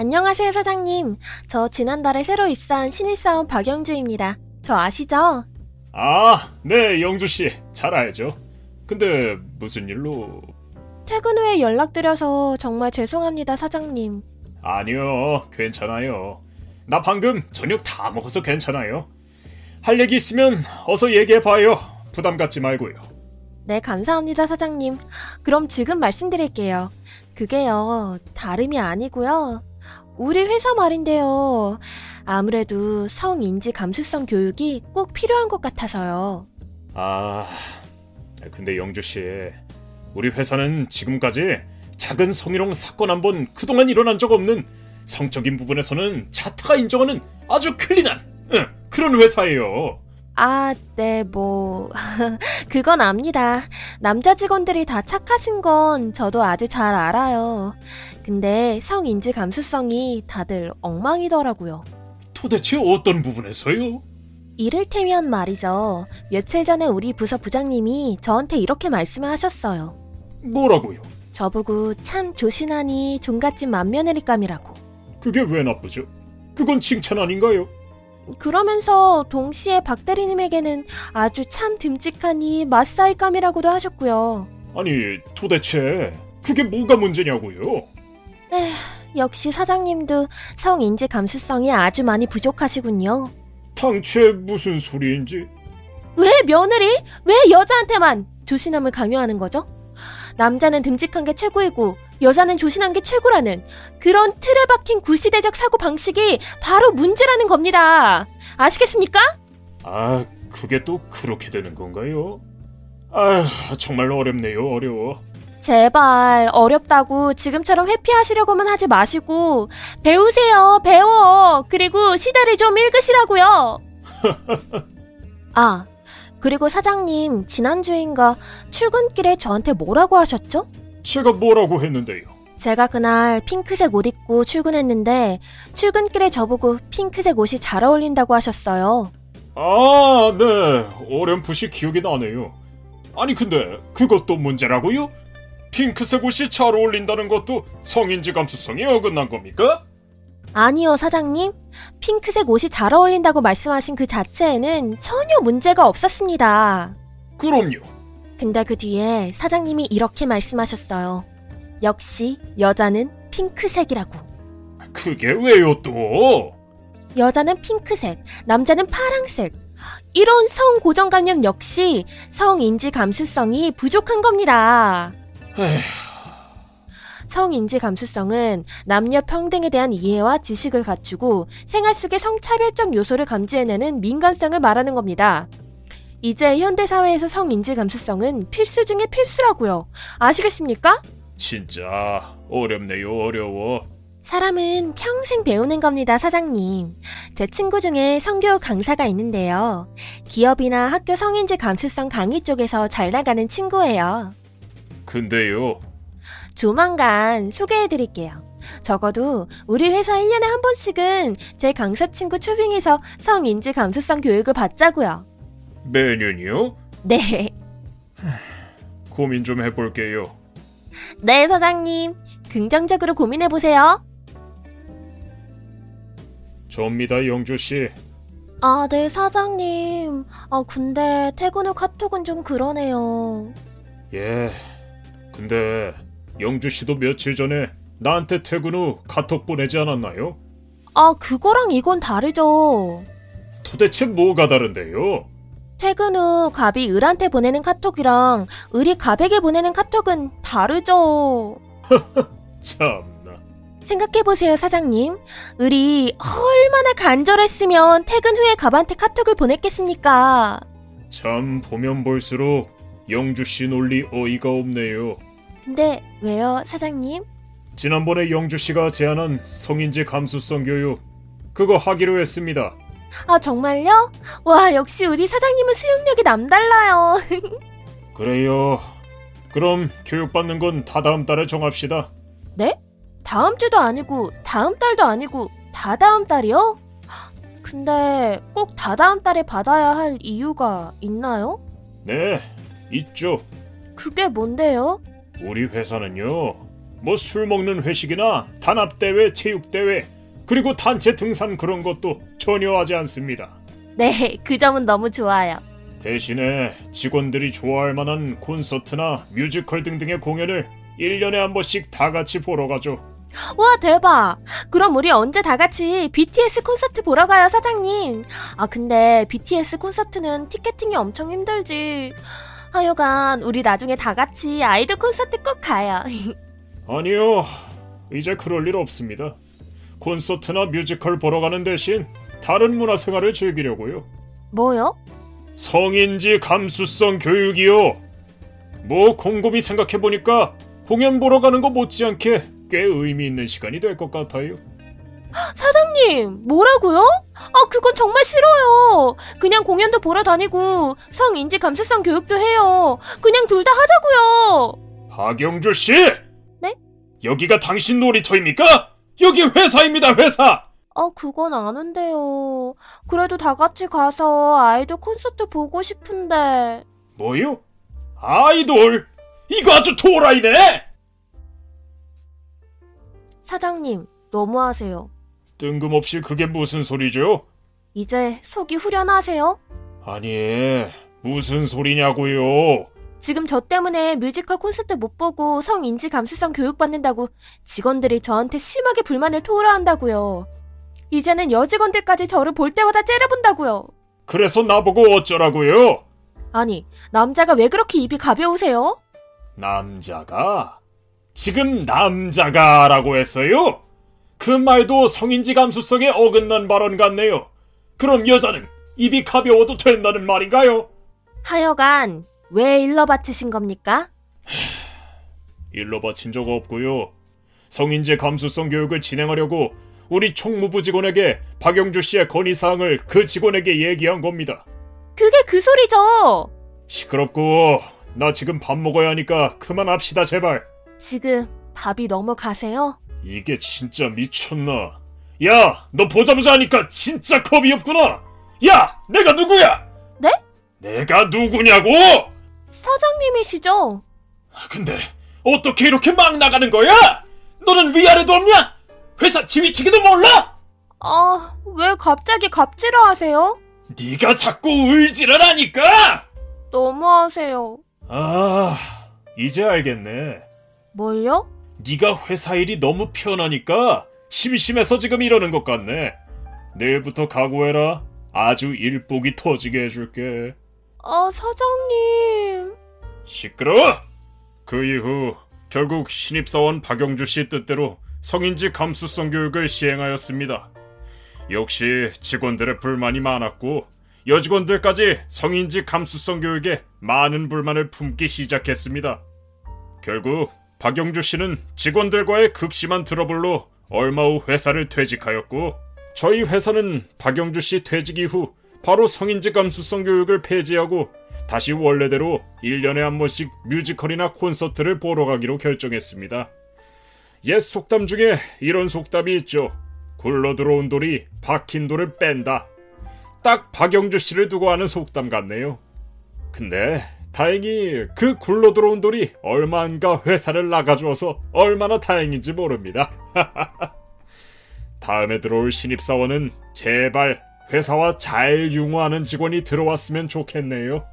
안녕하세요, 사장님. 저 지난달에 새로 입사한 신입사원 박영주입니다. 저 아시죠? 아, 네, 영주 씨. 잘 알죠. 근데 무슨 일로? 퇴근 후에 연락드려서 정말 죄송합니다, 사장님. 아니요, 괜찮아요. 나 방금 저녁 다 먹어서 괜찮아요. 할 얘기 있으면 어서 얘기해 봐요. 부담 갖지 말고요. 네, 감사합니다, 사장님. 그럼 지금 말씀드릴게요. 그게요, 다름이 아니고요. 우리 회사 말인데요. 아무래도 성인지 감수성 교육이 꼭 필요한 것 같아서요. 아, 근데 영주 씨, 우리 회사는 지금까지 작은 성희롱 사건 한 번 그동안 일어난 적 없는 성적인 부분에서는 자타가 인정하는 아주 클린한 응, 그런 회사예요. 아, 네, 뭐, 그건 압니다. 남자 직원들이 다 착하신 건 저도 아주 잘 알아요. 근데 성인지 감수성이 다들 엉망이더라고요. 도대체 어떤 부분에서요? 이를테면 말이죠. 며칠 전에 우리 부서 부장님이 저한테 이렇게 말씀을 하셨어요. 뭐라고요? 저보고 참 조신하니 종갓집 맏며느리감이라고. 그게 왜 나쁘죠? 그건 칭찬 아닌가요? 그러면서 동시에 박 대리님에게는 아주 참 듬직하니 맛사이감이라고도 하셨고요. 아니, 도대체 그게 뭐가 문제냐고요? 에휴, 역시 사장님도 성인지 감수성이 아주 많이 부족하시군요. 당최 무슨 소리인지 왜 며느리? 왜 여자한테만 조신함을 강요하는 거죠? 남자는 듬직한 게 최고이고 여자는 조신한 게 최고라는 그런 틀에 박힌 구시대적 사고 방식이 바로 문제라는 겁니다. 아시겠습니까? 아, 그게 또 그렇게 되는 건가요? 아, 정말 어렵네요, 어려워. 제발 어렵다고 지금처럼 회피하시려고만 하지 마시고 배우세요 배워 그리고 시대를 좀 읽으시라고요 아 그리고 사장님 지난주인가 출근길에 저한테 뭐라고 하셨죠? 제가 뭐라고 했는데요? 제가 그날 핑크색 옷 입고 출근했는데 출근길에 저보고 핑크색 옷이 잘 어울린다고 하셨어요 아, 네. 어렴풋이 기억이 나네요. 아니, 근데 그것도 문제라고요? 핑크색 옷이 잘 어울린다는 것도 성인지 감수성이 어긋난 겁니까? 아니요, 사장님. 핑크색 옷이 잘 어울린다고 말씀하신 그 자체에는 전혀 문제가 없었습니다. 그럼요. 근데 그 뒤에 사장님이 이렇게 말씀하셨어요. 역시 여자는 핑크색이라고. 그게 왜요 또? 여자는 핑크색, 남자는 파랑색. 이런 성 고정관념 역시 성인지 감수성이 부족한 겁니다. 에휴, 성인지 감수성은 남녀 평등에 대한 이해와 지식을 갖추고 생활 속의 성차별적 요소를 감지해내는 민감성을 말하는 겁니다. 이제 현대 사회에서 성인지 감수성은 필수 중의 필수라고요. 아시겠습니까? 진짜 어렵네요, 어려워. 사람은 평생 배우는 겁니다, 사장님. 제 친구 중에 성교육 강사가 있는데요. 기업이나 학교 성인지 감수성 강의 쪽에서 잘 나가는 친구예요. 근데요, 조만간 소개해 드릴게요. 적어도 우리 회사 1년에 한 번씩은 제 강사 친구 초빙해서 성인지 감수성 교육을 받자고요. 매년이요? 네. 고민 좀 해볼게요. 네, 사장님. 긍정적으로 고민해 보세요. 접니다, 영주 씨. 아, 네, 사장님. 아, 근데 퇴근 후 카톡은 좀 그러네요. 예. 근데 영주 씨도 며칠 전에 나한테 퇴근 후 카톡 보내지 않았나요? 아, 그거랑 이건 다르죠. 도대체 뭐가 다른데요? 퇴근 후 갑이 을한테 보내는 카톡이랑 을이 갑에게 보내는 카톡은 다르죠. 참나. 생각해보세요, 사장님. 을이 얼마나 간절했으면 퇴근 후에 갑한테 카톡을 보냈겠습니까? 참 보면 볼수록 영주 씨 논리 어이가 없네요. 근데 왜요, 사장님? 지난번에 영주 씨가 제안한 성인지 감수성 교육 그거 하기로 했습니다. 아, 정말요? 와, 역시 우리 사장님은 수용력이 남달라요. 그래요. 그럼 교육받는 건 다다음 달에 정합시다. 네? 다음 주도 아니고, 다음 달도 아니고, 다다음 달이요? 근데 꼭 다다음 달에 받아야 할 이유가 있나요? 네, 있죠. 그게 뭔데요? 우리 회사는요. 뭐 술 먹는 회식이나 단합 대회, 체육 대회, 그리고 단체 등산 그런 것도 전혀 하지 않습니다. 네, 그 점은 너무 좋아요. 대신에 직원들이 좋아할 만한 콘서트나 뮤지컬 등등의 공연을 1년에 한 번씩 다 같이 보러 가죠. 와, 대박! 그럼 우리 언제 다 같이 BTS 콘서트 보러 가요, 사장님? 아, 근데 BTS 콘서트는 티켓팅이 엄청 힘들지. 하여간, 우리 나중에 다 같이 아이돌 콘서트 꼭 가요. 아니요. 이제 그럴 일 없습니다. 콘서트나 뮤지컬 보러 가는 대신 다른 문화 생활을 즐기려고요. 뭐요? 성인지 감수성 교육이요. 뭐 곰곰이 생각해 보니까 공연 보러 가는 거 못지않게 꽤 의미 있는 시간이 될 것 같아요. 사장님, 뭐라고요? 아, 그건 정말 싫어요. 그냥 공연도 보러 다니고 성인지 감수성 교육도 해요. 그냥 둘 다 하자고요. 박영주 씨! 네? 여기가 당신 놀이터입니까? 여기 회사입니다, 회사! 아, 그건 아는데요. 그래도 다 같이 가서 아이돌 콘서트 보고 싶은데. 뭐요? 아이돌? 이거 아주 도라이네! 사장님, 너무하세요. 뜬금없이 그게 무슨 소리죠? 이제 속이 후련하세요? 아니, 무슨 소리냐고요? 지금 저 때문에 뮤지컬 콘서트 못 보고 성인지 감수성 교육 받는다고 직원들이 저한테 심하게 불만을 토로한다고요. 이제는 여직원들까지 저를 볼 때마다 째려본다고요. 그래서 나보고 어쩌라고요? 아니, 남자가 왜 그렇게 입이 가벼우세요? 남자가? 지금 남자가라고 했어요? 그 말도 성인지 감수성에 어긋난 발언 같네요. 그럼 여자는 입이 가벼워도 된다는 말인가요? 하여간 왜 일러 바치신 겁니까? 일로 바친 적 없고요. 성인지 감수성 교육을 진행하려고 우리 총무부 직원에게 박영주 씨의 건의 사항을 그 직원에게 얘기한 겁니다. 그게 그 소리죠. 시끄럽고 나 지금 밥 먹어야 하니까 그만합시다 제발. 지금 밥이 넘어가세요? 이게 진짜 미쳤나? 야, 너 보자보자 하니까 진짜 겁이 없구나. 야, 내가 누구야? 네? 내가 누구냐고? 사장님이시죠? 근데 어떻게 이렇게 막 나가는 거야? 너는 위아래도 없냐? 회사 지휘치기도 몰라? 아, 왜 갑자기 갑질을 하세요? 네가 자꾸 울지를 하니까. 너무하세요. 아, 이제 알겠네. 뭘요? 네가 회사 일이 너무 편하니까 심심해서 지금 이러는 것 같네. 내일부터 각오해라. 아주 일복이 터지게 해줄게. 아, 사장님. 시끄러워! 그 이후 결국 신입사원 박영주 씨 뜻대로 성인지 감수성 교육을 시행하였습니다. 역시 직원들의 불만이 많았고 여직원들까지 성인지 감수성 교육에 많은 불만을 품기 시작했습니다. 결국 박영주 씨는 직원들과의 극심한 트러블로 얼마 후 회사를 퇴직하였고 저희 회사는 박영주 씨 퇴직 이후 바로 성인지 감수성 교육을 폐지하고 다시 원래대로 1년에 한 번씩 뮤지컬이나 콘서트를 보러 가기로 결정했습니다. 옛 속담 중에 이런 속담이 있죠. 굴러 들어온 돌이 박힌 돌을 뺀다. 딱 박영주 씨를 두고 하는 속담 같네요. 근데 다행히 그 굴러 들어온 돌이 얼마 안가 회사를 나가주어서 얼마나 다행인지 모릅니다. 다음에 들어올 신입사원은 제발 회사와 잘 융화하는 직원이 들어왔으면 좋겠네요.